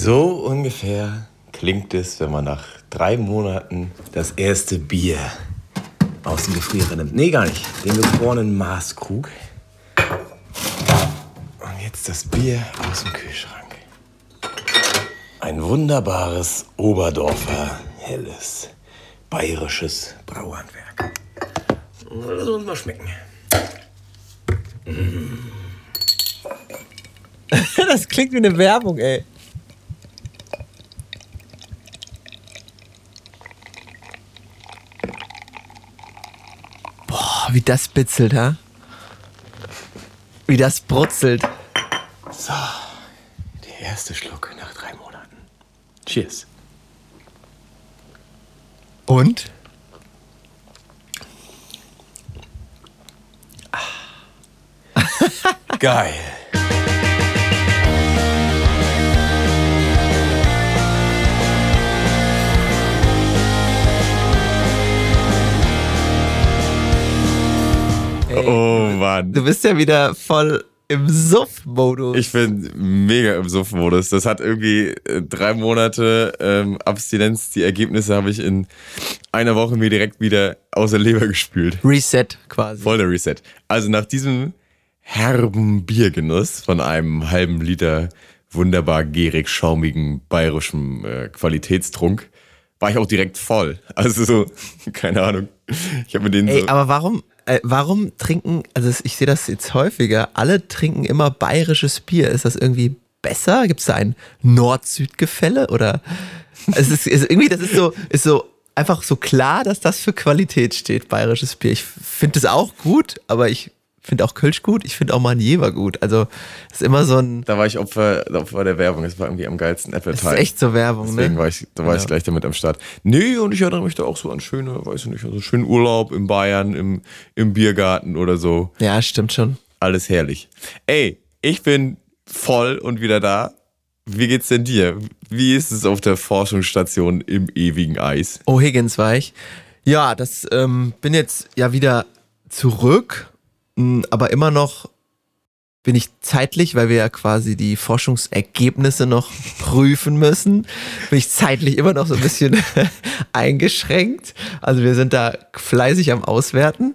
So ungefähr klingt es, wenn man nach drei Monaten das erste Bier aus dem Gefrierer nimmt. Nee, gar nicht. Den gefrorenen Maßkrug. Und jetzt das Bier aus dem Kühlschrank. Ein wunderbares Oberdorfer, helles, bayerisches Brauhandwerk. Lass uns mal schmecken. das klingt wie eine Werbung, ey. Wie das bitzelt, ha? Wie das brutzelt. So, der erste Schluck nach drei Monaten. Cheers. Und? Geil. Mann. Du bist ja wieder voll im Suff-Modus. Ich bin mega im Suff-Modus. Das hat irgendwie äh, drei Monate ähm, Abstinenz. Die Ergebnisse habe ich in einer Woche mir direkt wieder aus der Leber gespült. Reset quasi. Voll der Reset. Also nach diesem herben Biergenuss von einem halben Liter wunderbar gierig schaumigen bayerischen äh, Qualitätstrunk war ich auch direkt voll. Also so, keine Ahnung. Ich habe mir den Ey, so aber warum, äh, warum trinken, also ich sehe das jetzt häufiger, alle trinken immer bayerisches Bier. Ist das irgendwie besser? Gibt es da ein Nord-Süd-Gefälle? Oder es ist, ist irgendwie, das ist so, ist so einfach so klar, dass das für Qualität steht, bayerisches Bier. Ich finde es auch gut, aber ich finde auch Kölsch gut, ich finde auch Manjever gut. Also es ist immer so ein, Da war ich Opfer, Opfer der Werbung. Das war irgendwie am geilsten es ist Advertising. echt so Werbung, Deswegen ne? war ich, da war Ja. ich gleich damit am Start. Nee, und ich erinnere mich da auch so an schöne, weiß ich nicht, also schönen Urlaub in Bayern, im, im Biergarten oder so. Ja, stimmt schon. Alles herrlich. Ey, ich bin voll und wieder da. Wie geht's denn dir? Wie ist es auf der Forschungsstation im ewigen Eis? Oh, Higgins war ich. Ja, das ähm, bin jetzt ja wieder zurück, aber immer noch bin ich zeitlich, weil wir ja quasi die Forschungsergebnisse noch prüfen müssen, bin ich zeitlich immer noch so ein bisschen eingeschränkt. Also wir sind da fleißig am Auswerten.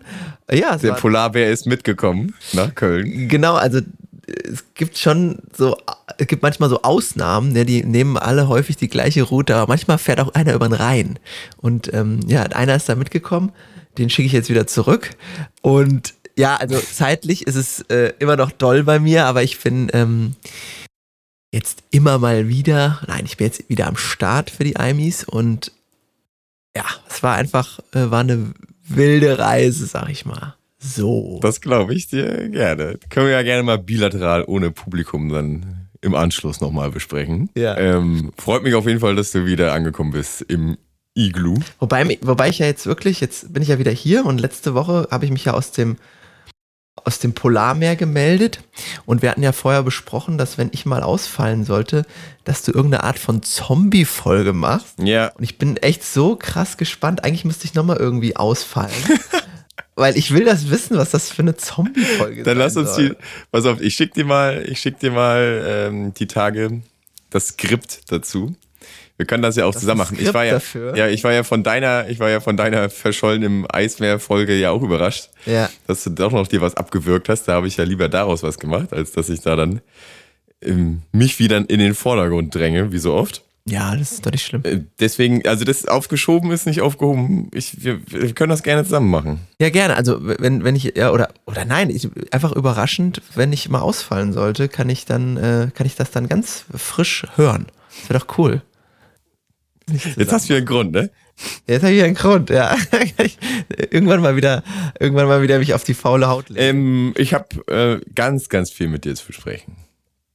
Ja, Der Polarbär ist mitgekommen nach Köln. Genau, also es gibt schon so, es gibt manchmal so Ausnahmen, ne, die nehmen alle häufig die gleiche Route, aber manchmal fährt auch einer über den Rhein. Und ähm, ja, einer ist da mitgekommen, den schicke ich jetzt wieder zurück. Und ja, also zeitlich ist es äh, immer noch doll bei mir, aber ich bin ähm, jetzt immer mal wieder, nein, ich bin jetzt wieder am Start für die Imis und ja, es war einfach, äh, war eine wilde Reise, sag ich mal. So. Das glaube ich dir gerne. Können wir ja gerne mal bilateral ohne Publikum dann im Anschluss nochmal besprechen. Ja. Ähm, freut mich auf jeden Fall, dass du wieder angekommen bist im Iglu. Wobei, wobei ich ja jetzt wirklich, jetzt bin ich ja wieder hier und letzte Woche habe ich mich ja aus dem, aus dem Polarmeer gemeldet und wir hatten ja vorher besprochen, dass wenn ich mal ausfallen sollte, dass du irgendeine Art von Zombie-Folge machst. Ja, Und ich bin echt so krass gespannt. Eigentlich müsste ich nochmal irgendwie ausfallen. Weil ich will das wissen, was das für eine Zombie-Folge dann sein lass uns soll. die. Pass auf, ich schick dir mal, ich schick dir mal ähm, die Tage das Skript dazu. Wir können das ja auch Das zusammen machen. Ich war ja, dafür? ja, ich war ja von deiner, ich war ja von deiner verschollen im Eismeer-Folge ja auch überrascht, Ja. dass du doch noch dir was abgewürgt hast. Da habe ich ja lieber daraus was gemacht, als dass ich da dann ähm, mich wieder in den Vordergrund dränge, wie so oft. ja, das ist doch nicht schlimm. Äh, Deswegen, also das aufgeschoben ist nicht aufgehoben. Ich, wir, wir können das gerne zusammen machen. Ja, gerne. Also, wenn, wenn ich, ja, oder, oder nein, ich, einfach überraschend, wenn ich mal ausfallen sollte, kann ich dann, äh, kann ich das dann ganz frisch hören. Das wäre doch cool. Jetzt hast du ja einen Grund, ne? Jetzt habe ich einen Grund, ja. Irgendwann mal wieder, irgendwann mal wieder mich auf die faule Haut legen. Ähm, ich habe äh, ganz, ganz viel mit dir zu besprechen.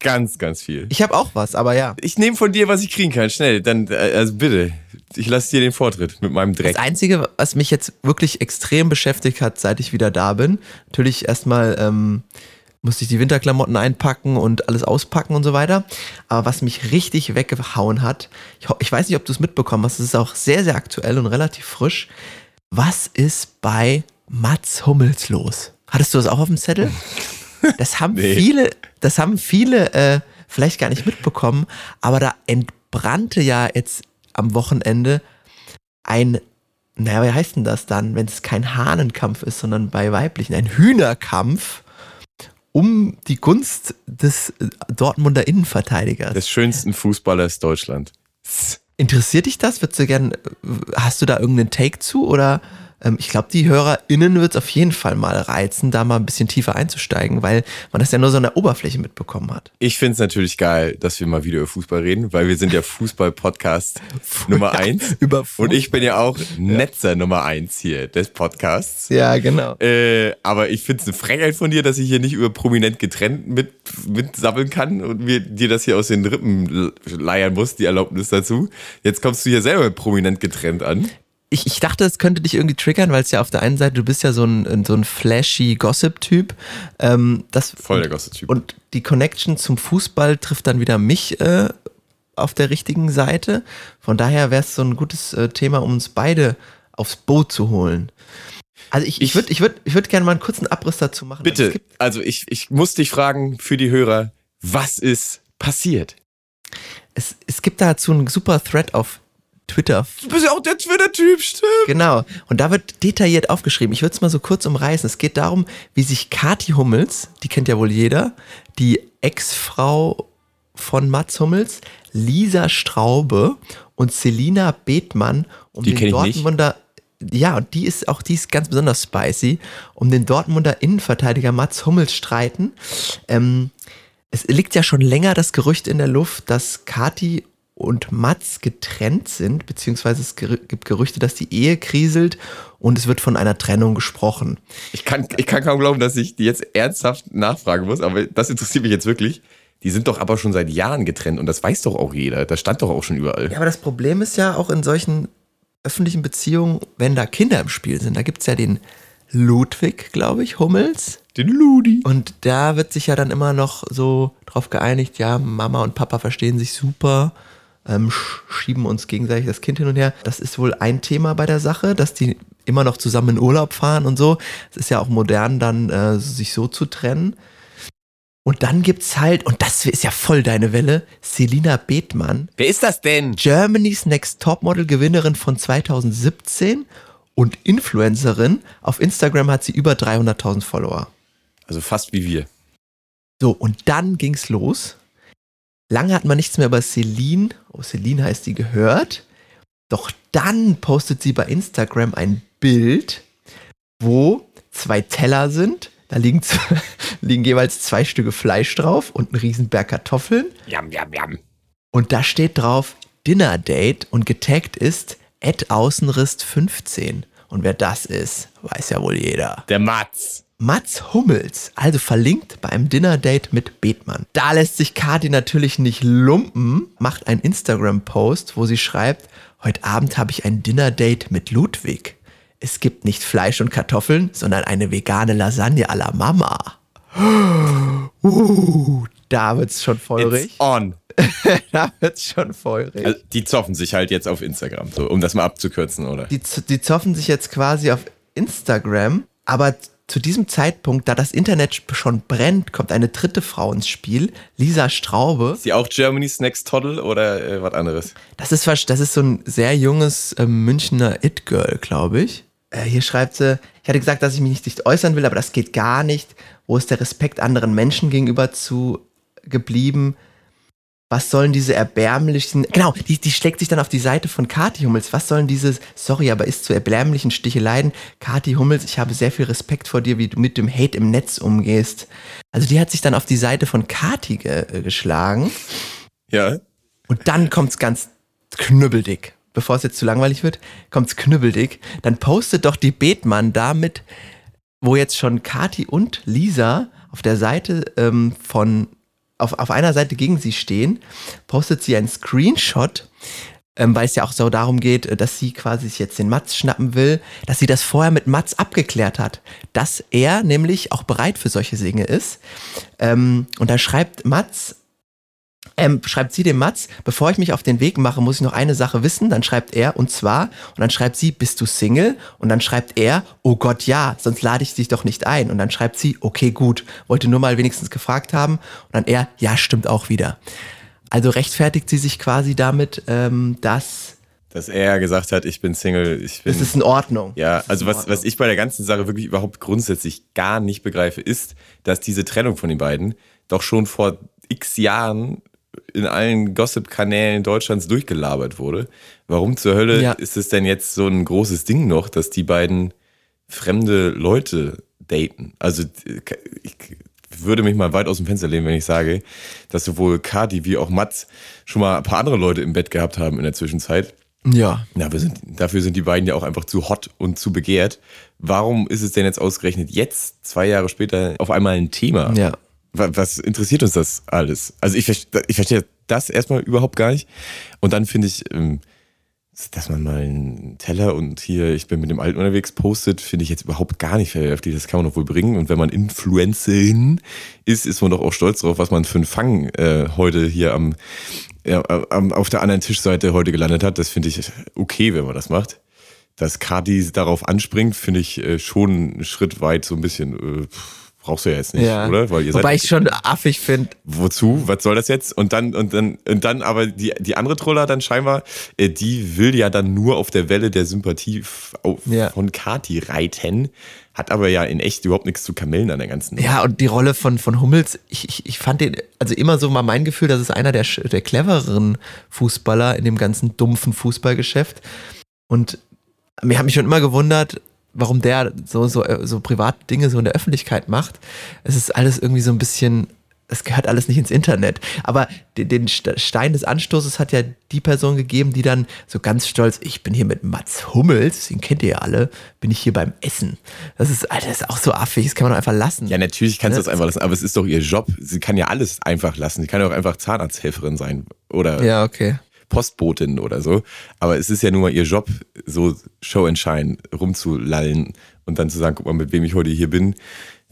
Ganz, ganz viel. ich habe auch was, aber ja. Ich nehme von dir, was ich kriegen kann. Schnell, dann, äh, also bitte. Ich lasse dir den Vortritt mit meinem Dreck. Das Einzige, was mich jetzt wirklich extrem beschäftigt hat, seit ich wieder da bin, natürlich erstmal ähm, musste ich die Winterklamotten einpacken und alles auspacken und so weiter. Aber was mich richtig weggehauen hat, ich, ich weiß nicht, ob du es mitbekommen hast, es ist auch sehr, sehr aktuell und relativ frisch. Was ist bei Mats Hummels los? Hattest du das auch auf dem Zettel? Das haben Nee. viele, das haben viele, äh, vielleicht gar nicht mitbekommen, aber da entbrannte ja jetzt am Wochenende ein, naja, wie heißt denn das dann, wenn es kein Hahnenkampf ist, sondern bei weiblichen, ein Hühnerkampf um die Gunst des äh, Dortmunder Innenverteidigers. Des schönsten Fußballers Deutschland. Interessiert dich das? Würdest du gern, äh, hast du da irgendeinen Take zu oder ähm, ich glaube, die HörerInnen wird es auf jeden Fall mal reizen, da mal ein bisschen tiefer einzusteigen, weil man das ja nur so an der Oberfläche mitbekommen hat. Ich finde es natürlich geil, dass wir mal wieder über Fußball reden, weil wir sind ja Fußball-Podcast Nummer eins. Über Fußball. Und ich bin ja auch Netzer Nummer eins hier des Podcasts. Ja, genau. Äh, aber ich finde es eine Frechheit von dir, dass ich hier nicht über prominent getrennt mit, mitsammeln kann und mir dir das hier aus den Rippen leiern muss, die Erlaubnis dazu. Jetzt kommst du hier selber prominent getrennt an ich, ich dachte, es könnte dich irgendwie triggern, weil es ja auf der einen Seite, du bist ja so ein, so ein flashy Gossip-Typ. Ähm, Voll der Gossip-Typ. Und die Connection zum Fußball trifft dann wieder mich äh, auf der richtigen Seite. Von daher wäre es so ein gutes äh, Thema, um uns beide aufs Boot zu holen. Also ich, ich würde ich würd, ich würd gerne mal einen kurzen Abriss dazu machen. Bitte, also ich, ich muss dich fragen für die Hörer, was ist passiert? Es, es gibt dazu einen super Thread auf Twitter. Du bist ja auch der Twitter-Typ, stimmt. Genau. Und da wird detailliert aufgeschrieben. Ich würde es mal so kurz umreißen. Es geht darum, wie sich Kati Hummels, die kennt ja wohl jeder, die Ex-Frau von Mats Hummels, Lisa Straube und Selina Bethmann um die den Dortmunder ja, und die ist auch die ist ganz besonders spicy, um den Dortmunder Innenverteidiger Mats Hummels streiten. Ähm, es liegt ja schon länger das Gerücht in der Luft, dass Kati und Mats getrennt sind, beziehungsweise es gibt Gerüchte, dass die Ehe kriselt und es wird von einer Trennung gesprochen. Ich kann, ich kann kaum glauben, dass ich die jetzt ernsthaft nachfragen muss, aber das interessiert mich jetzt wirklich. Die sind doch aber schon seit Jahren getrennt und das weiß doch auch jeder. Das stand doch auch schon überall. Ja, aber das Problem ist ja auch in solchen öffentlichen Beziehungen, wenn da Kinder im Spiel sind. Da gibt es ja den Ludwig, glaube ich, Hummels. Den Ludi. Und da wird sich ja dann immer noch so drauf geeinigt, ja, Mama und Papa verstehen sich super ähm, schieben uns gegenseitig das Kind hin und her. Das ist wohl ein Thema bei der Sache, dass die immer noch zusammen in Urlaub fahren und so. Es ist ja auch modern, dann äh, sich so zu trennen. Und dann gibt's halt, und das ist ja voll deine Welle, Selina Bethmann. Wer ist das denn? Germany's Next Topmodel Gewinnerin von 2017 und Influencerin. Auf Instagram hat sie über 300.000 Follower. Also fast wie wir. So, und dann ging's los. Lange hat man nichts mehr über Celine, oh Celine heißt sie, gehört. Doch dann postet sie bei Instagram ein Bild, wo zwei Teller sind. Da liegen, liegen jeweils zwei Stücke Fleisch drauf und ein Riesenberg Kartoffeln. Jam, jam, jam. Und da steht drauf Dinner Date und getaggt ist Ed Außenrist 15. Und wer das ist, weiß ja wohl jeder. Der Mats. Mats Hummels, also verlinkt bei einem Dinner-Date mit Bethmann. Da lässt sich Kati natürlich nicht lumpen, macht einen Instagram-Post, wo sie schreibt, heute Abend habe ich ein Dinner-Date mit Ludwig. Es gibt nicht Fleisch und Kartoffeln, sondern eine vegane Lasagne à la Mama. Uh, da wird's schon feurig. It's on. da wird's schon feurig. Also die zoffen sich halt jetzt auf Instagram, so, um das mal abzukürzen, oder? Die, die zoffen sich jetzt quasi auf Instagram, aber zu diesem Zeitpunkt, da das Internet schon brennt, kommt eine dritte Frau ins Spiel, Lisa Straube. Ist sie auch Germany's Next Toddle oder äh, was anderes? Das ist, das ist so ein sehr junges äh, Münchner It-Girl, glaube ich. Äh, hier schreibt sie, ich hatte gesagt, dass ich mich nicht äußern will, aber das geht gar nicht. Wo ist der Respekt anderen Menschen gegenüber zu geblieben? Was sollen diese erbärmlichen, genau, die, die schlägt sich dann auf die Seite von Kati Hummels, was sollen diese, sorry, aber ist zu erbärmlichen Sticheleien, Kati Hummels, ich habe sehr viel Respekt vor dir, wie du mit dem Hate im Netz umgehst. Also die hat sich dann auf die Seite von Kati ge äh, geschlagen. Ja. Und dann kommt's ganz knüppeldick. Bevor es jetzt zu langweilig wird, kommt's knüppeldick. Dann postet doch die Betmann damit, wo jetzt schon Kati und Lisa auf der Seite ähm, von auf, auf einer Seite gegen sie stehen, postet sie einen Screenshot, ähm, weil es ja auch so darum geht, äh, dass sie quasi sich jetzt den Mats schnappen will, dass sie das vorher mit Mats abgeklärt hat, dass er nämlich auch bereit für solche Dinge ist. Ähm, und da schreibt Mats, ähm, schreibt sie dem Mats, bevor ich mich auf den Weg mache, muss ich noch eine Sache wissen. Dann schreibt er, und zwar, und dann schreibt sie, bist du Single? Und dann schreibt er, oh Gott, ja, sonst lade ich dich doch nicht ein. Und dann schreibt sie, okay, gut, wollte nur mal wenigstens gefragt haben. Und dann er, ja, stimmt auch wieder. Also rechtfertigt sie sich quasi damit, ähm, dass dass er gesagt hat, ich bin Single, ich bin. es ist in Ordnung. Ja, also was, was ich bei der ganzen Sache wirklich überhaupt grundsätzlich gar nicht begreife, ist, dass diese Trennung von den beiden doch schon vor x Jahren in allen Gossip-Kanälen Deutschlands durchgelabert wurde. Warum zur Hölle Ja. ist es denn jetzt so ein großes Ding noch, dass die beiden fremde Leute daten? Also ich würde mich mal weit aus dem Fenster lehnen, wenn ich sage, dass sowohl Kati wie auch Mats schon mal ein paar andere Leute im Bett gehabt haben in der Zwischenzeit. Ja. Ja, wir sind, dafür sind die beiden ja auch einfach zu hot und zu begehrt. Warum ist es denn jetzt ausgerechnet jetzt, zwei Jahre später, auf einmal ein Thema? Ja. Wa- Was interessiert uns das alles? Also ich, ich verstehe das erstmal überhaupt gar nicht. Und dann finde ich, ähm, dass man mal einen Teller und hier, ich bin mit dem Alten unterwegs, postet, finde ich jetzt überhaupt gar nicht verwerflich. Das kann man doch wohl bringen. Und wenn man Influencerin ist, ist man doch auch stolz drauf, was man für einen Fang äh, heute hier am, ja, am, auf der anderen Tischseite heute gelandet hat. Das finde ich okay, wenn man das macht. Dass Kati darauf anspringt, finde ich äh, schon einen Schritt weit so ein bisschen, äh, brauchst du ja jetzt nicht, ja. oder? Weil ihr Wobei seid, ich schon affig finde, wozu? Was soll das jetzt? Und dann, und dann, und dann aber die, die andere Troller dann scheinbar, äh, die will ja dann nur auf der Welle der Sympathie Ja. von Kati reiten, hat aber ja in echt überhaupt nichts zu kamellen an der ganzen. Ja, und die Rolle von, von Hummels, ich, ich, ich fand den, also immer so mal mein Gefühl, das ist einer der, der clevereren Fußballer in dem ganzen dumpfen Fußballgeschäft. Und mir hat mich schon immer gewundert, warum der so, so, äh, so private Dinge so in der Öffentlichkeit macht. Es ist alles irgendwie so ein bisschen, es gehört alles nicht ins Internet. Aber den, den St- Stein des Anstoßes hat ja die Person gegeben, die dann so ganz stolz, ich bin hier mit Mats Hummels, den kennt ihr ja alle, bin ich hier beim Essen. Das ist, Alter, das ist auch so affig, das kann man doch einfach lassen. Ja, natürlich kannst du Ja, das einfach lassen, aber es ist doch ihr Job. Sie kann ja alles einfach lassen. Sie kann ja auch einfach Zahnarzthelferin sein oder Ja, okay. Postbotin oder so. Aber es ist ja nun mal ihr Job, so Show and Shine rumzulallen und dann zu sagen, guck mal, mit wem ich heute hier bin.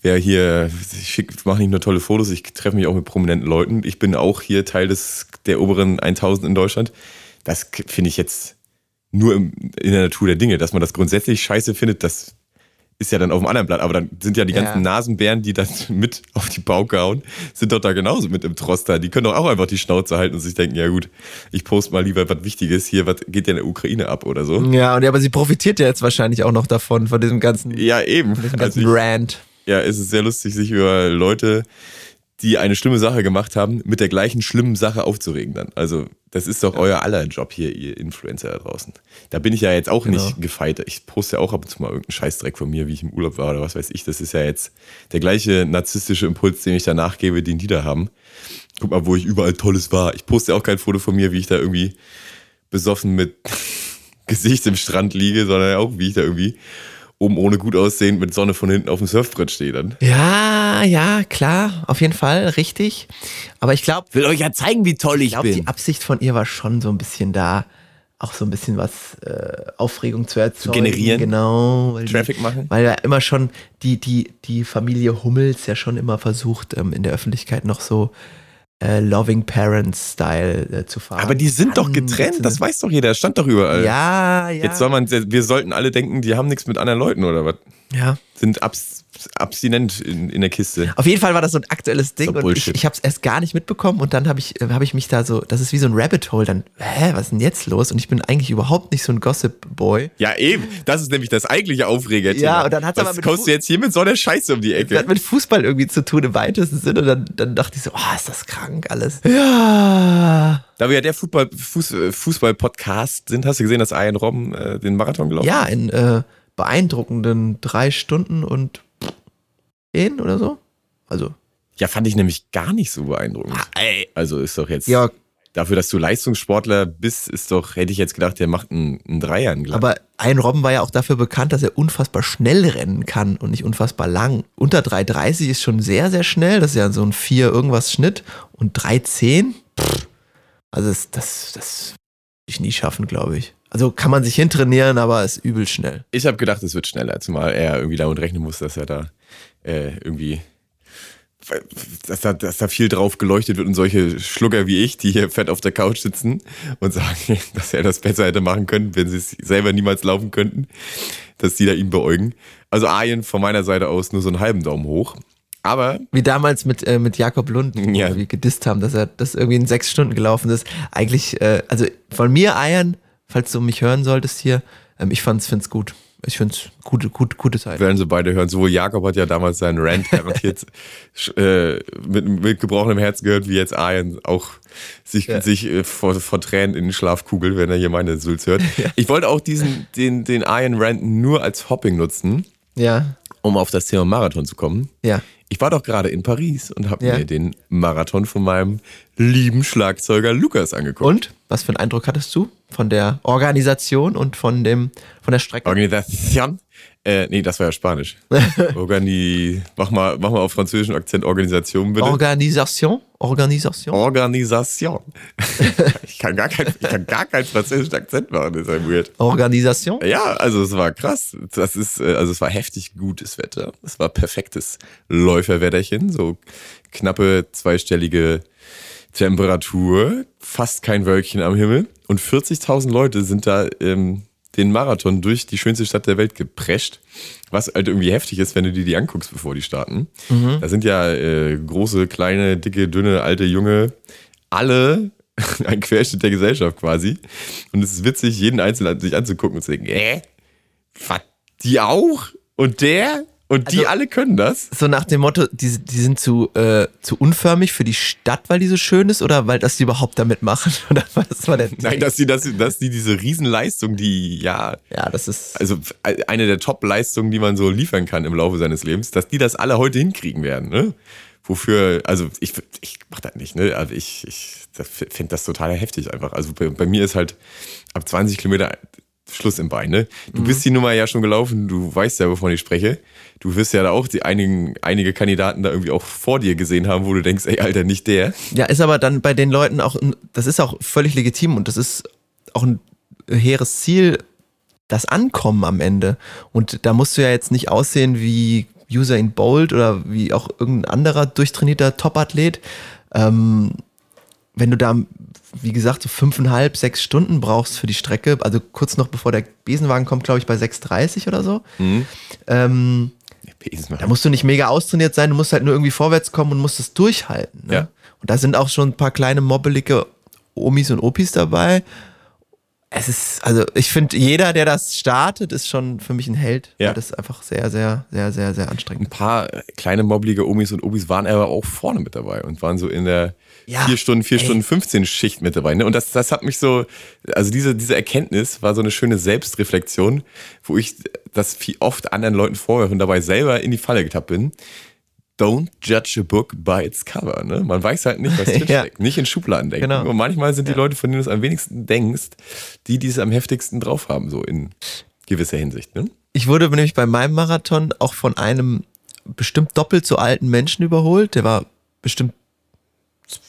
Wer hier, ich mache nicht nur tolle Fotos, ich treffe mich auch mit prominenten Leuten. Ich bin auch hier Teil des, der oberen 1000 in Deutschland. Das finde ich jetzt nur in der Natur der Dinge. Dass man das grundsätzlich scheiße findet, das ist ja dann auf dem anderen Blatt. Aber dann sind ja die Ja. ganzen Nasenbären, die dann mit auf die Pauke hauen, sind doch da genauso mit im Troster. Die können doch auch einfach die Schnauze halten und sich denken, ja gut, ich poste mal lieber was Wichtiges. Hier, was geht ja in der Ukraine ab oder so. Ja, und ja, aber sie profitiert ja jetzt wahrscheinlich auch noch davon, von diesem ganzen, Ja, eben. diesem Also ganzen ich, Rant. ja, es ist sehr lustig, sich über Leute, die eine schlimme Sache gemacht haben, mit der gleichen schlimmen Sache aufzuregen dann. Also, das ist doch euer aller Job hier, ihr Influencer da draußen. Da bin ich ja jetzt auch Genau. nicht gefeit. Ich poste ja auch ab und zu mal irgendeinen Scheißdreck von mir, wie ich im Urlaub war oder was weiß ich. Das ist ja jetzt der gleiche narzisstische Impuls, den ich da nachgebe, den die da haben. Guck mal, wo ich überall Tolles war. Ich poste ja auch kein Foto von mir, wie ich da irgendwie besoffen mit Gesicht im Strand liege, sondern auch, wie ich da irgendwie oben ohne gut aussehend mit Sonne von hinten auf dem Surfbrett stehe dann. Ja, ja, klar, auf jeden Fall, richtig. Aber ich glaube, will euch ja zeigen, wie toll ich ich glaube, die Absicht von ihr war schon so ein bisschen da, auch so ein bisschen was äh, Aufregung zu erzeugen. generieren? Genau. Weil Traffic die, machen? Weil ja immer schon die, die, die Familie Hummels ja schon immer versucht, ähm, in der Öffentlichkeit noch so äh, Loving Parents-Style äh, zu fahren. Aber die sind doch getrennt, das weiß doch jeder, das stand doch überall. Ja, ja. Jetzt soll man, wir sollten alle denken, die haben nichts mit anderen Leuten oder was? ja. Sind abs, abstinent in, in der Kiste. Auf jeden Fall war das so ein aktuelles Ding So und ich, ich habe es erst gar nicht mitbekommen und dann habe ich, äh, hab ich mich da so, das ist wie so ein Rabbit Hole, dann, hä, was ist denn jetzt los? Und ich bin eigentlich überhaupt nicht so ein Gossip-Boy. Ja, eben. Das ist nämlich das eigentliche Aufreger. Ja, und dann hat's Was aber mit kommst Fu- du jetzt hier mit so einer Scheiße um die Das Ecke? hat mit Fußball irgendwie zu tun im weitesten Sinne. Und dann, dann dachte ich so, oh, ist das krank alles. Ja. Da wir ja der Fußball, äh, Fußball-Podcast sind, hast du gesehen, dass Ian Robben äh, den Marathon gelaufen Ja, in äh, beeindruckenden drei Stunden und zehn oder so. Also, Ja, fand ich nämlich gar nicht so beeindruckend. ey. Also ist doch jetzt. Ja, Dafür, dass du Leistungssportler bist, ist doch, hätte ich jetzt gedacht, der macht einen, einen Dreier in aber ein Robben war ja auch dafür bekannt, dass er unfassbar schnell rennen kann und nicht unfassbar lang. Unter 3,30 ist schon sehr, sehr schnell. Das ist ja so ein 4 irgendwas Schnitt. Und 3,10? Pff. Also das, das, das würde ich nie schaffen, glaube ich. Also kann man sich hintrainieren, aber ist übel schnell. Ich habe gedacht, es wird schneller, zumal er irgendwie damit rechnen muss, dass er da äh, irgendwie dass da, dass da viel drauf geleuchtet wird und solche Schlucker wie ich, die hier fett auf der Couch sitzen und sagen, dass er das besser hätte machen können, wenn sie es selber niemals laufen könnten, dass die da ihn beäugen. Also Arjen von meiner Seite aus nur so einen halben Daumen hoch. Aber. Wie damals mit, äh, mit Jakob Lund, wo Ja. wir gedisst haben, dass er das irgendwie in sechs Stunden gelaufen ist. Eigentlich, äh, also von mir Eiern, falls du mich hören solltest hier, ähm, ich fand's, find's gut. Ich find's gute, gut, gute Zeit. werden sie beide hören. Sowohl Jakob hat ja damals seinen Rant garantiert äh, mit, mit gebrochenem Herz gehört, wie jetzt Arjen auch sich, Ja. sich äh, vor, vor Tränen in den Schlaf kugelt, wenn er hier meine Sülz hört. Ich wollte auch diesen, den, den Arjen Rant nur als Hopping nutzen, Ja, um auf das Thema Marathon zu kommen. ja. Ich war doch gerade in Paris und habe Ja. mir den Marathon von meinem lieben Schlagzeuger Lukas angeguckt. Und? Was für einen Eindruck hattest du von der Organisation und von dem, von der Strecke? Organisation. Äh, nee, das war ja Spanisch. Organi, mach mal, mach mal auf französischen Akzent Organisation bitte. Organisation? Organisation? Organisation. ich, kann gar kein, ich kann gar keinen französischen Akzent machen, das ist ja weird. Organisation? Ja, also es war krass. Das ist, äh, also es war heftig gutes Wetter. Es war perfektes Läuferwetterchen, so knappe zweistellige Temperatur, fast kein Wölkchen am Himmel. Und 40.000 Leute sind da ähm, den Marathon durch die schönste Stadt der Welt geprescht. Was halt irgendwie heftig ist, wenn du dir die anguckst, bevor die starten. Da sind ja äh, große, kleine, dicke, dünne, alte, junge, alle ein Querschnitt der Gesellschaft quasi. Und es ist witzig, jeden Einzelnen sich anzugucken und zu denken, äh, was, die auch? Und der? Und die Also- alle können das? So nach dem Motto, die, die sind zu, äh, zu unförmig für die Stadt, weil die so schön ist oder weil das die überhaupt damit machen? Oder was war der Nein, dass die, dass, die- dass die diese Riesenleistung, die ja, Ja, das ist. also eine der Top-Leistungen, die man so liefern kann im Laufe seines Lebens, dass die das alle heute hinkriegen werden, ne? Wofür, also ich, ich mach das nicht, ne? Also ich, ich finde das total heftig einfach. Also bei, bei mir ist halt ab 20 Kilometer Schluss im Bein, ne? Du bist die Nummer ja schon gelaufen, du weißt ja, wovon ich spreche. Du wirst ja da auch die einigen, einige Kandidaten da irgendwie auch vor dir gesehen haben, wo du denkst, ey, Alter, nicht der. Ja, ist aber dann bei den Leuten auch, ein- das ist auch völlig legitim und das ist auch ein hehres Ziel, das Ankommen am Ende. Und da musst du ja jetzt nicht aussehen wie Usain Bolt oder wie auch irgendein anderer durchtrainierter Topathlet. Ähm, wenn du da, wie gesagt, so fünfeinhalb, sechs Stunden brauchst für die Strecke, also kurz noch bevor der Besenwagen kommt, glaube ich, bei 6,30 oder so. Ähm, da musst du nicht mega austrainiert sein, du musst halt nur irgendwie vorwärts kommen und musst es durchhalten. Ne? Ja. Und da sind auch schon ein paar kleine mobbelige Omis und Opis dabei. Es ist, also ich finde, jeder, der das startet, ist schon für mich ein Held. Ja. Weil das einfach sehr, sehr, sehr, sehr, sehr anstrengend ein paar kleine mobbelige Omis und Obis waren aber auch vorne mit dabei und waren so in der Ja, 4 Stunden, 4 ey. Stunden 15 Schicht mit dabei. Ne? Und das, das hat mich so, also diese, diese Erkenntnis war so eine schöne Selbstreflexion, wo ich das viel oft anderen Leuten vorwerfe und dabei selber in die Falle getappt bin. Don't judge a book by its cover. Ne? Man weiß halt nicht, was drin Ja. steckt. Nicht in Schubladen denken. Genau. Und manchmal sind die Leute, von denen du es am wenigsten denkst, die, die es am heftigsten drauf haben, so in gewisser Hinsicht. Ne? Ich wurde nämlich bei meinem Marathon auch von einem bestimmt doppelt so alten Menschen überholt. Der war bestimmt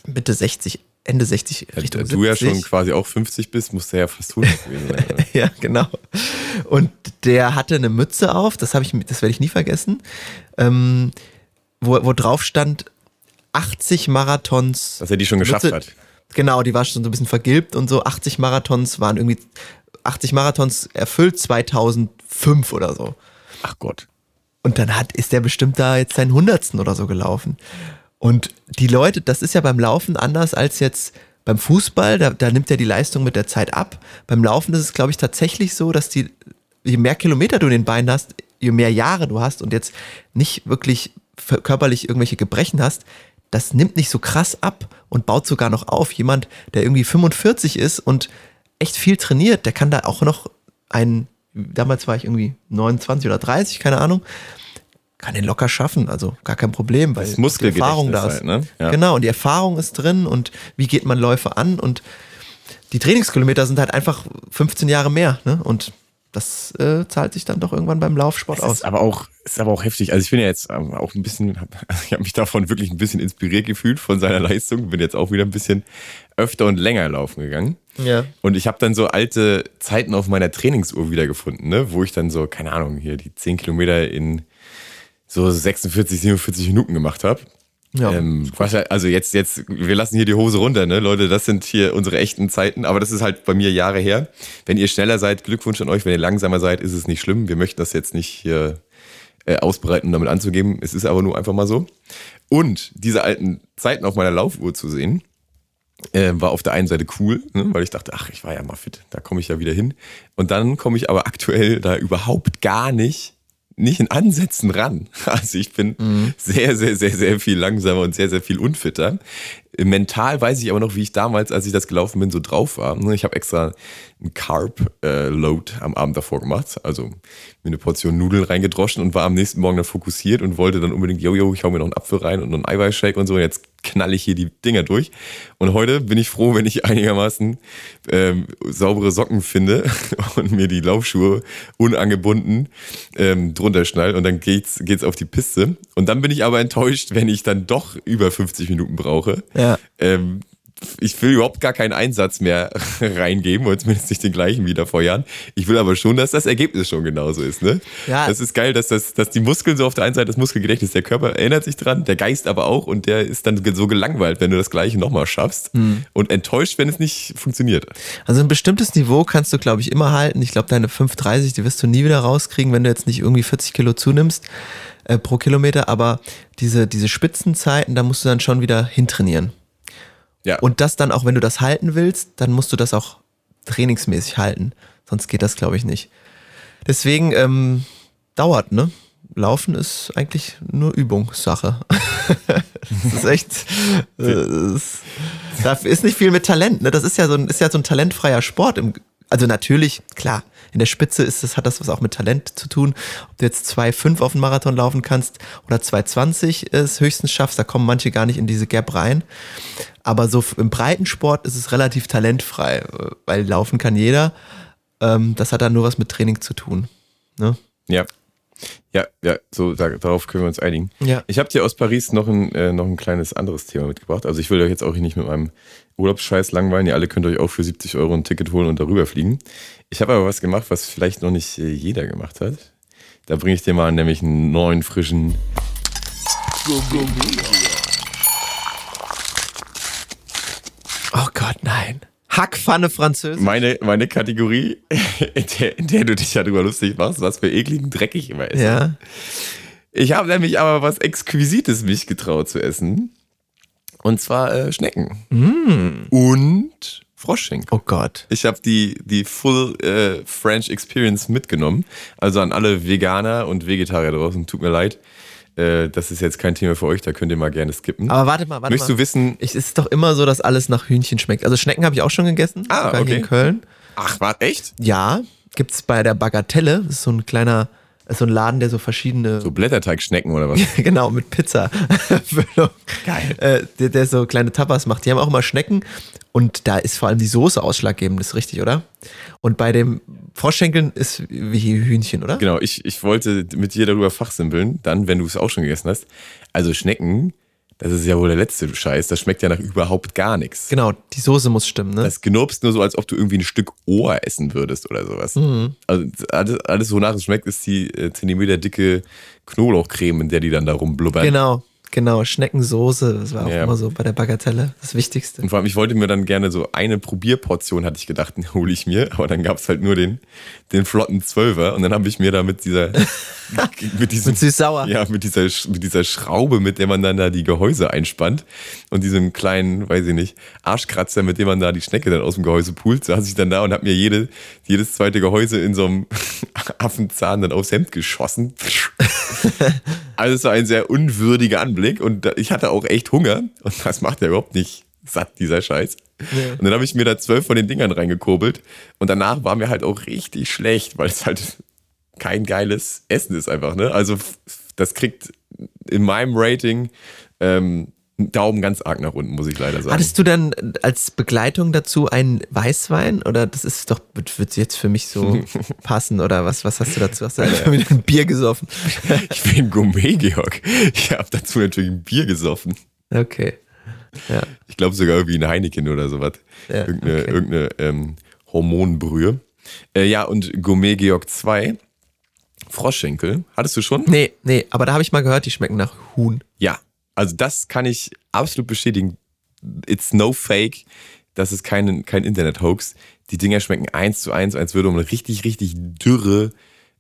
Mitte 60, Ende 60 Da Richtung du ja 70. schon quasi auch 50 bist, musst du ja fast 100 gewesen sein. oder? ja, genau. Und der hatte eine Mütze auf, das habe ich, das werde ich nie vergessen, ähm, wo, wo drauf stand 80 Marathons. Dass er die schon geschafft Mütze- hat. Genau, die war schon so ein bisschen vergilbt und so. 80 Marathons waren irgendwie 80 Marathons erfüllt 2005 oder so. Ach Gott. Und dann hat, ist der bestimmt da jetzt seinen Hundertsten oder so gelaufen. Und die Leute, das ist ja beim Laufen anders als jetzt beim Fußball, da, da nimmt ja die Leistung mit der Zeit ab. Beim Laufen ist es, glaube ich, tatsächlich so, dass die, je mehr Kilometer du in den Beinen hast, je mehr Jahre du hast und jetzt nicht wirklich körperlich irgendwelche Gebrechen hast, das nimmt nicht so krass ab und baut sogar noch auf. Jemand, der irgendwie 45 ist und echt viel trainiert, der kann da auch noch ein, damals war ich irgendwie 29 oder 30, keine Ahnung, kann den locker schaffen, also gar kein Problem, weil die Erfahrung da ist. Halt, ne? Ja. Genau, und die Erfahrung ist drin und wie geht man Läufe an und die Trainingskilometer sind halt einfach 15 Jahre mehr, ne? Und das äh, zahlt sich dann doch irgendwann beim Laufsport Es aus. ist aber auch, ist aber auch heftig. Also ich bin ja jetzt ähm, auch ein bisschen, also ich habe mich davon wirklich ein bisschen inspiriert gefühlt von seiner Leistung. Bin jetzt auch wieder ein bisschen öfter und länger laufen gegangen. Ja. Und ich habe dann so alte Zeiten auf meiner Trainingsuhr wiedergefunden, ne? wo ich dann so, keine Ahnung, hier die 10 Kilometer in so 46, 47 Minuten gemacht habe. Ja. Ähm, also jetzt, jetzt, wir lassen hier die Hose runter, ne, Leute, das sind hier unsere echten Zeiten, aber das ist halt bei mir Jahre her. Wenn ihr schneller seid, Glückwunsch an euch, wenn ihr langsamer seid, ist es nicht schlimm. Wir möchten das jetzt nicht hier äh, ausbreiten, um damit anzugeben. Es ist aber nur einfach mal so. Und diese alten Zeiten auf meiner Laufuhr zu sehen, äh, war auf der einen Seite cool, ne, weil ich dachte, ach, ich war ja mal fit, da komme ich ja wieder hin. Und dann komme ich aber aktuell da überhaupt gar nicht nicht in Ansätzen ran. Also ich bin mhm. sehr, sehr, sehr, sehr viel langsamer und sehr, sehr viel unfitter. Mental weiß ich aber noch, wie ich damals, als ich das gelaufen bin, so drauf war. Ich habe extra einen Carb-Load am Abend davor gemacht. Also mir eine Portion Nudeln reingedroschen und war am nächsten Morgen dann fokussiert und wollte dann unbedingt, yo, yo, ich hau mir noch einen Apfel rein und einen Eiweißshake und so. Und jetzt knall ich hier die Dinger durch. Und heute bin ich froh, wenn ich einigermaßen ähm, saubere Socken finde und mir die Laufschuhe unangebunden ähm, drunter schnall und dann geht's, geht's auf die Piste. Und dann bin ich aber enttäuscht, wenn ich dann doch über 50 Minuten brauche. Ja. Ähm, ich will überhaupt gar keinen Einsatz mehr reingeben, oder zumindest nicht den gleichen wie vor Jahren. Ich will aber schon, dass das Ergebnis schon genauso ist. Ne? Ja. Das ist geil, dass, das, dass die Muskeln so auf der einen Seite das Muskelgedächtnis, der Körper erinnert sich dran, der Geist aber auch und der ist dann so gelangweilt, wenn du das Gleiche nochmal schaffst mhm. und enttäuscht, wenn es nicht funktioniert. Also ein bestimmtes Niveau kannst du, glaube ich, immer halten. Ich glaube, deine 5,30, die wirst du nie wieder rauskriegen, wenn du jetzt nicht irgendwie 40 Kilo zunimmst äh, pro Kilometer. Aber diese, diese Spitzenzeiten, da musst du dann schon wieder hintrainieren. Ja. Und das dann auch, wenn du das halten willst, dann musst du das auch trainingsmäßig halten. Sonst geht das, glaube ich, nicht. Deswegen ähm, dauert, ne? Laufen ist eigentlich nur Übungssache. das ist echt. Das, da ist nicht viel mit Talent. Ne? Das ist ja so ein, ist ja so ein talentfreier Sport. Im, also natürlich, klar, in der Spitze ist das, hat das was auch mit Talent zu tun. Ob du jetzt 2,5 auf den Marathon laufen kannst oder 2,20 es höchstens schaffst, da kommen manche gar nicht in diese Gap rein. Aber so im Breitensport ist es relativ talentfrei, weil laufen kann jeder. Ähm, das hat dann nur was mit Training zu tun. Ne? Ja. Ja, ja, so da, darauf können wir uns einigen. Ja. Ich habe dir aus Paris noch ein, äh, noch ein kleines anderes Thema mitgebracht. Also ich will euch jetzt auch hier nicht mit meinem Urlaubsscheiß langweilen. Ihr alle könnt euch auch für 70 Euro ein Ticket holen und darüber fliegen. Ich habe aber was gemacht, was vielleicht noch nicht äh, jeder gemacht hat. Da bringe ich dir mal nämlich einen neuen, frischen Oh Gott, nein. Hackpfanne Französisch. Meine, meine Kategorie, in der, in der du dich ja drüber lustig machst, was für ekligen dreckig immer ist. Ja. Ich habe nämlich aber was Exquisites mich getraut zu essen. Und zwar äh, Schnecken. Mm. Und Froschschenkel. Oh Gott. Ich habe die, die Full äh, French Experience mitgenommen. Also an alle Veganer und Vegetarier draußen, tut mir leid. Äh, das ist jetzt kein Thema für euch, da könnt ihr mal gerne skippen. Aber warte mal, warte Möchtest mal. du wissen. Ich, es ist doch immer so, dass alles nach Hühnchen schmeckt. Also Schnecken habe ich auch schon gegessen. Ah, okay. in Köln. Ach, war echt? Ja, gibt's bei der Bagatelle. Das ist so ein kleiner, so ein Laden, der so verschiedene. So Blätterteigschnecken oder was? genau, mit Pizza. Geil. Äh, der, der so kleine Tapas macht. Die haben auch immer Schnecken und da ist vor allem die Soße ausschlaggebend, das ist richtig, oder? Und bei dem Froschschenkeln ist wie Hühnchen, oder? Genau, ich, ich wollte mit dir darüber fachsimpeln, dann, wenn du es auch schon gegessen hast. Also Schnecken, das ist ja wohl der letzte Scheiß, das schmeckt ja nach überhaupt gar nichts. Genau, die Soße muss stimmen, ne? Das knurpst nur so, als ob du irgendwie ein Stück Ohr essen würdest oder sowas. Mhm. Also alles, alles, wonach es schmeckt, ist die äh, Zentimeter dicke Knoblauchcreme, in der die dann da rumblubbern. Genau, genau. Schneckensoße, das war auch Ja. immer so bei der Bagatelle das Wichtigste. Und vor allem, ich wollte mir dann gerne so eine Probierportion, hatte ich gedacht, hole ich mir, aber dann gab es halt nur den, den flotten Zwölfer und dann habe ich mir da mit dieser, mit diesem, Mit süß-sauer. ja, mit dieser, mit dieser Schraube, mit der man dann da die Gehäuse einspannt und diesem kleinen, weiß ich nicht, Arschkratzer, mit dem man da die Schnecke dann aus dem Gehäuse pult, saß ich dann da und habe mir jede, jedes zweite Gehäuse in so einem Affenzahn dann aufs Hemd geschossen. Also es war ein sehr unwürdiger Anblick und ich hatte auch echt Hunger und das macht ja überhaupt nicht satt, dieser Scheiß. Und dann habe ich mir da zwölf von den Dingern reingekurbelt und danach war mir halt auch richtig schlecht, weil es halt kein geiles Essen ist einfach, ne? Also das kriegt in meinem Rating ähm, Daumen ganz arg nach unten, muss ich leider sagen. Hattest du dann als Begleitung dazu einen Weißwein? Oder das ist doch, wird jetzt für mich so passen? Oder was, was hast du dazu? Hast du einfach wieder ein Bier gesoffen? ich bin Gourmet, Georg. Ich habe dazu natürlich ein Bier gesoffen. Okay. Ja. Ich glaube sogar irgendwie ein Heineken oder sowas. Ja, irgendeine okay. irgendeine ähm, Hormonbrühe. Äh, ja, und Gourmet Georg 2, Froschschenkel. Hattest du schon? Nee, nee, aber da habe ich mal gehört, die schmecken nach Huhn. Ja. Also das kann ich absolut bestätigen. It's no fake. Das ist kein, kein Internet-Hoax. Die Dinger schmecken eins zu eins, als würde man richtig, richtig dürre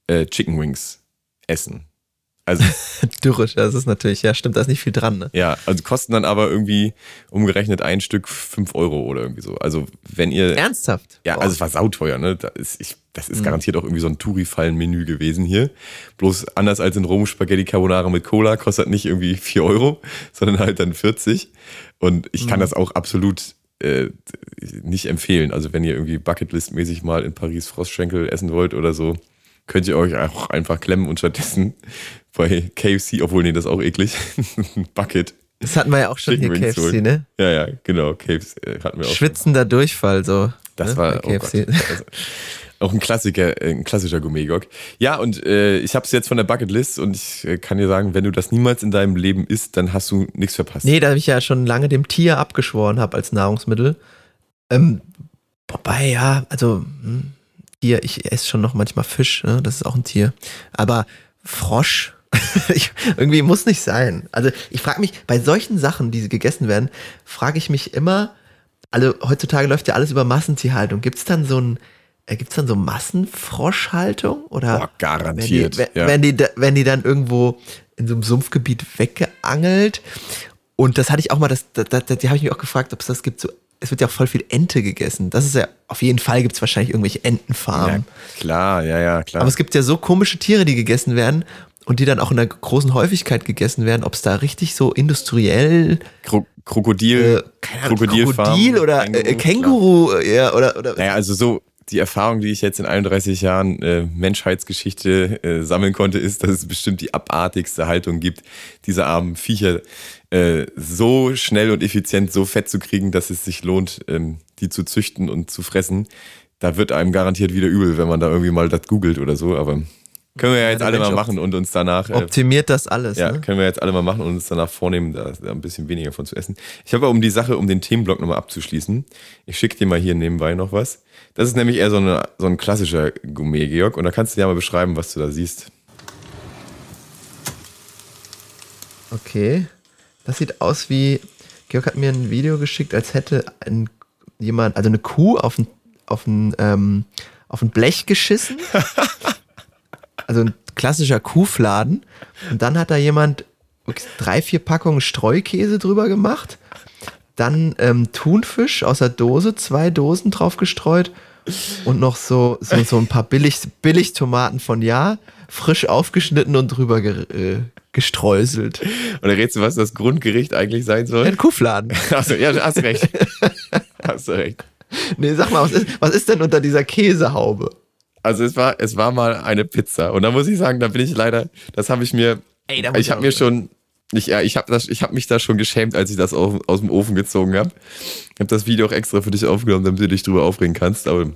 äh, Chicken Wings essen. Also, Dürrisch, das ist natürlich, ja, stimmt, da ist nicht viel dran, ne? ja, also kosten dann aber irgendwie umgerechnet ein Stück 5 Euro oder irgendwie so. Also wenn ihr. Ernsthaft? Ja, Boah. also es war sauteuer, ne? Das ist, ich, das ist garantiert auch irgendwie so ein Touri-Fallen-Menü gewesen hier. Bloß anders als in Rom Spaghetti Carbonara mit Cola kostet nicht irgendwie 4 Euro, sondern halt dann 40. Und ich kann das auch absolut äh, nicht empfehlen. Also wenn ihr irgendwie Bucketlist-mäßig mal in Paris Frostschenkel essen wollt oder so, könnt ihr euch auch einfach klemmen und stattdessen bei KFC, obwohl nee, das ist auch eklig, ein Bucket. Das hatten wir ja auch schon Chicken hier Wings KFC, holen. ne? Ja, ja, genau, KFC äh, hatten wir auch. Schwitzender Durchfall, so. Das ne? war oh KFC. Also, auch ein Klassiker, äh, ein klassischer Gourmet-Gog. Ja, und äh, ich habe es jetzt von der Bucketlist und ich äh, kann dir sagen, wenn du das niemals in deinem Leben isst, dann hast du nichts verpasst. Nee, da ich ja schon lange dem Tier abgeschworen habe als Nahrungsmittel. Ähm, wobei, ja, also hm, Tier, ich esse schon noch manchmal Fisch, ne? das ist auch ein Tier. Aber Frosch, ich, irgendwie muss nicht sein. Also ich frage mich, bei solchen Sachen, die gegessen werden, frage ich mich immer, also heutzutage läuft ja alles über Massentierhaltung. Gibt es dann so ein, äh, gibt's dann so Massenfroschhaltung? Oder Boah, garantiert, Werden die, ja. werden, die, werden die dann irgendwo in so einem Sumpfgebiet weggeangelt? Und das hatte ich auch mal, das, das, das, die habe ich mich auch gefragt, ob es das gibt. So, es wird ja auch voll viel Ente gegessen. Das ist ja, auf jeden Fall gibt es wahrscheinlich irgendwelche ja, Entenfarmen. klar, ja, ja, klar. Aber es gibt ja so komische Tiere, die gegessen werden und die dann auch in einer großen Häufigkeit gegessen werden. Ob es da richtig so industriell Kro Krokodil, äh, Ahnung, Krokodil oder äh, Känguru, äh, ja, oder, oder Naja, also so die Erfahrung, die ich jetzt in 31 Jahren äh, Menschheitsgeschichte äh, sammeln konnte, ist, dass es bestimmt die abartigste Haltung gibt, diese armen Viecher äh, so schnell und effizient so fett zu kriegen, dass es sich lohnt, ähm, die zu züchten und zu fressen. Da wird einem garantiert wieder übel, wenn man da irgendwie mal das googelt oder so, aber können wir ja jetzt der alle Mensch mal machen und uns danach äh, optimiert das alles. ja, ne? können wir jetzt alle mal machen und uns danach vornehmen, da, da ein bisschen weniger von zu essen. Ich habe aber, um die Sache, um den Themenblock nochmal abzuschließen, ich schicke dir mal hier nebenbei noch was. Das ist nämlich eher so, eine, so ein klassischer Gourmet, Georg, und da kannst du dir mal beschreiben, was du da siehst. Okay. Das sieht aus wie. Georg hat mir ein Video geschickt, als hätte ein, jemand, also eine Kuh auf ein, auf ein, ähm, auf ein Blech geschissen. also ein klassischer Kuhfladen. Und dann hat da jemand drei, vier Packungen Streukäse drüber gemacht. Dann ähm, Thunfisch aus der Dose, zwei Dosen drauf gestreut. Und noch so, so, so ein paar Billig, Billigtomaten von Ja, frisch aufgeschnitten und drüber ge, äh, gestreuselt. Und da rätst du, was das Grundgericht eigentlich sein soll? Ein Kuhfladen. Achso, ja, du hast recht. hast du recht. Nee, sag mal, was ist, was ist denn unter dieser Käsehaube? Also es war, es war mal eine Pizza. Und da muss ich sagen, da bin ich leider, das habe ich mir, Ey, da muss ich habe mir schon, ich, ja, ich habe hab mich da schon geschämt, als ich das aus, aus dem Ofen gezogen habe. Ich habe das Video auch extra für dich aufgenommen, damit du dich drüber aufregen kannst. Aber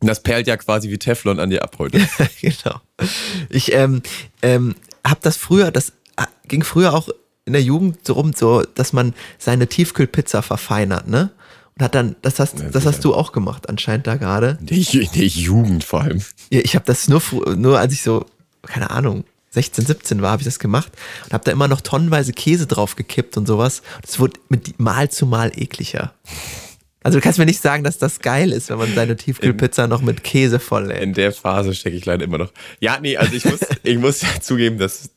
das perlt ja quasi wie Teflon an dir ab heute. genau. Ich ähm, ähm, habe das früher, das ah, ging früher auch in der Jugend so rum, so, dass man seine Tiefkühlpizza verfeinert, ne? Und hat dann, das hast, das hast du auch gemacht, anscheinend da gerade. In in der Jugend vor allem. Ja, ich habe das nur, nur als ich so, keine Ahnung, 16, 17 war, habe ich das gemacht und habe da immer noch tonnenweise Käse drauf gekippt und sowas. Und es wurde mit Mal zu Mal ekliger. Also du kannst mir nicht sagen, dass das geil ist, wenn man seine Tiefkühlpizza noch mit Käse volllädt. In der Phase stecke ich leider immer noch. Ja, nee, also ich muss, ich muss ja zugeben, dass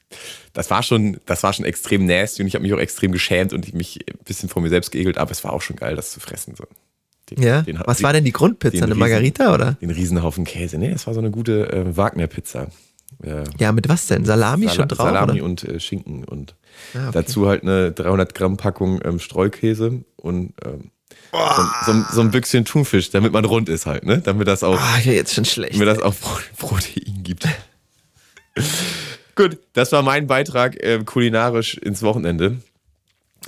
das war schon, das war schon extrem nasty und ich habe mich auch extrem geschämt und mich ein bisschen vor mir selbst geekelt, aber es war auch schon geil, das zu fressen. So. Den, Ja? den- Was war denn die Grundpizza? den Eine Margarita oder? Den Riesenhaufen Käse. Nee, es war so eine gute äh, Wagner-Pizza. Äh, Ja, mit was denn? Salami Sala- schon drauf? Salami oder? und äh, Schinken und Ah, okay. dazu halt eine 300 Gramm Packung ähm, Streukäse und ähm, so, so, ein- so ein Büchschen Thunfisch, damit man rund ist halt, ne? Damit das auch, Ah, ja, jetzt schon schlecht. damit das auch Pro- Protein gibt. Gut, das war mein Beitrag äh, kulinarisch ins Wochenende.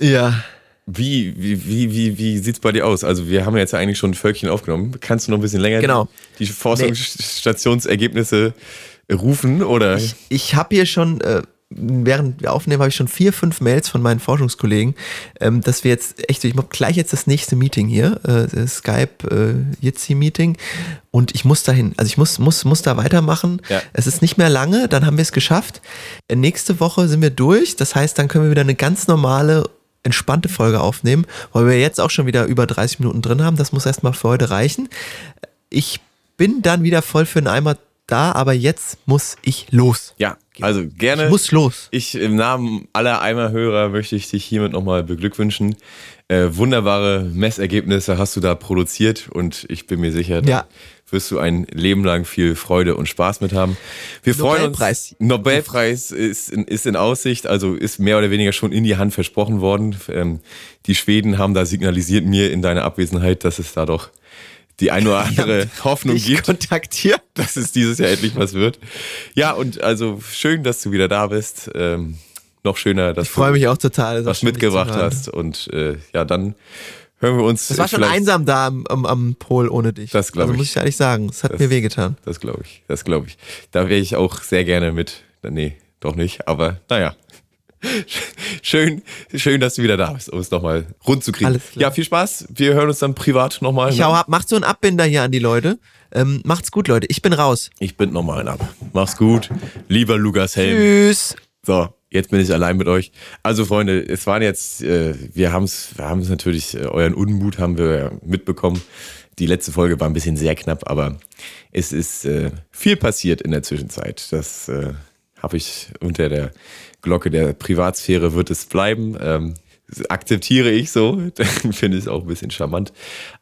Ja. Wie, wie, wie, wie, wie sieht's bei dir aus? Also, wir haben ja jetzt ja eigentlich schon ein Völkchen aufgenommen. Kannst du noch ein bisschen länger Genau. die Forschungsstationsergebnisse rufen oder? Ich habe hier schon äh, während wir aufnehmen, habe ich schon vier, fünf Mails von meinen Forschungskollegen, ähm, dass wir jetzt echt, ich mache gleich jetzt das nächste Meeting hier, äh, Skype äh, Jitsi-Meeting und ich muss dahin, also ich muss, muss, muss da weitermachen. Ja. Es ist nicht mehr lange, dann haben wir es geschafft. Äh, nächste Woche sind wir durch, das heißt, dann können wir wieder eine ganz normale entspannte Folge aufnehmen, weil wir jetzt auch schon wieder über 30 Minuten drin haben. Das muss erstmal für heute reichen. Ich bin dann wieder voll für den Eimer da, aber jetzt muss ich los. Ja, also gerne. Ich muss los. Ich im Namen aller Eimerhörer möchte ich dich hiermit nochmal beglückwünschen. Äh, wunderbare Messergebnisse hast du da produziert und ich bin mir sicher, da Ja. wirst du ein Leben lang viel Freude und Spaß mit haben. Wir freuen Nobelpreis. uns. Nobelpreis ist in, ist in Aussicht, also ist mehr oder weniger schon in die Hand versprochen worden. Ähm, die Schweden haben da signalisiert mir in deiner Abwesenheit, dass es da doch die eine oder andere Hoffnung gibt kontaktiert. dass es dieses Jahr endlich was wird. Ja, und also schön, dass du wieder da bist. Ähm, noch schöner, dass Ich freue du mich auch total. was mitgebracht hast. Und äh, ja, dann hören wir uns. Es war schon einsam da am, am, am Pol ohne dich. Das glaub also ich. muss ich ehrlich sagen. Es hat Das- mir wehgetan. Das glaube ich. Das glaube ich. Da wäre ich auch sehr gerne mit. Nee, doch nicht. Aber naja. Schön, schön, dass du wieder da bist, um es nochmal rund zu kriegen. Alles klar. Ja, viel Spaß. Wir hören uns dann privat nochmal. Ich hau ab. Macht so einen Abbinder hier an die Leute. Ähm, macht's gut, Leute. Ich bin raus. Ich bind nochmal ab. Mach's gut. Lieber Lukas Helm. Tschüss. So, jetzt bin ich allein mit euch. Also Freunde, es waren jetzt, äh, wir haben es, wir haben es natürlich, äh, euren Unmut haben wir ja mitbekommen. Die letzte Folge war ein bisschen sehr knapp, aber es ist äh, viel passiert in der Zwischenzeit. Das äh, habe ich unter der Glocke der Privatsphäre wird es bleiben. Ähm, akzeptiere ich so, finde ich es auch ein bisschen charmant.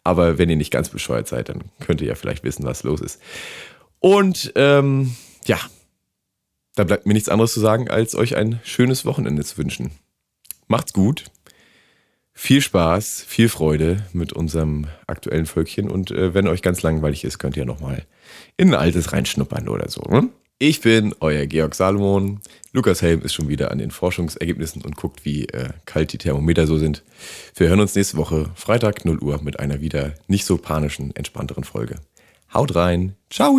Aber wenn ihr nicht ganz bescheuert seid, dann könnt ihr ja vielleicht wissen, was los ist. Und ähm, ja, da bleibt mir nichts anderes zu sagen, als euch ein schönes Wochenende zu wünschen. Macht's gut. Viel Spaß, viel Freude mit unserem aktuellen Völkchen und äh, wenn euch ganz langweilig ist, könnt ihr nochmal in ein altes reinschnuppern oder so. Ne? Ich bin euer Georg Salomon. Lukas Helm ist schon wieder an den Forschungsergebnissen und guckt, wie äh, kalt die Thermometer so sind. Wir hören uns nächste Woche, Freitag 0 Uhr, mit einer wieder nicht so panischen, entspannteren Folge. Haut rein. Ciao!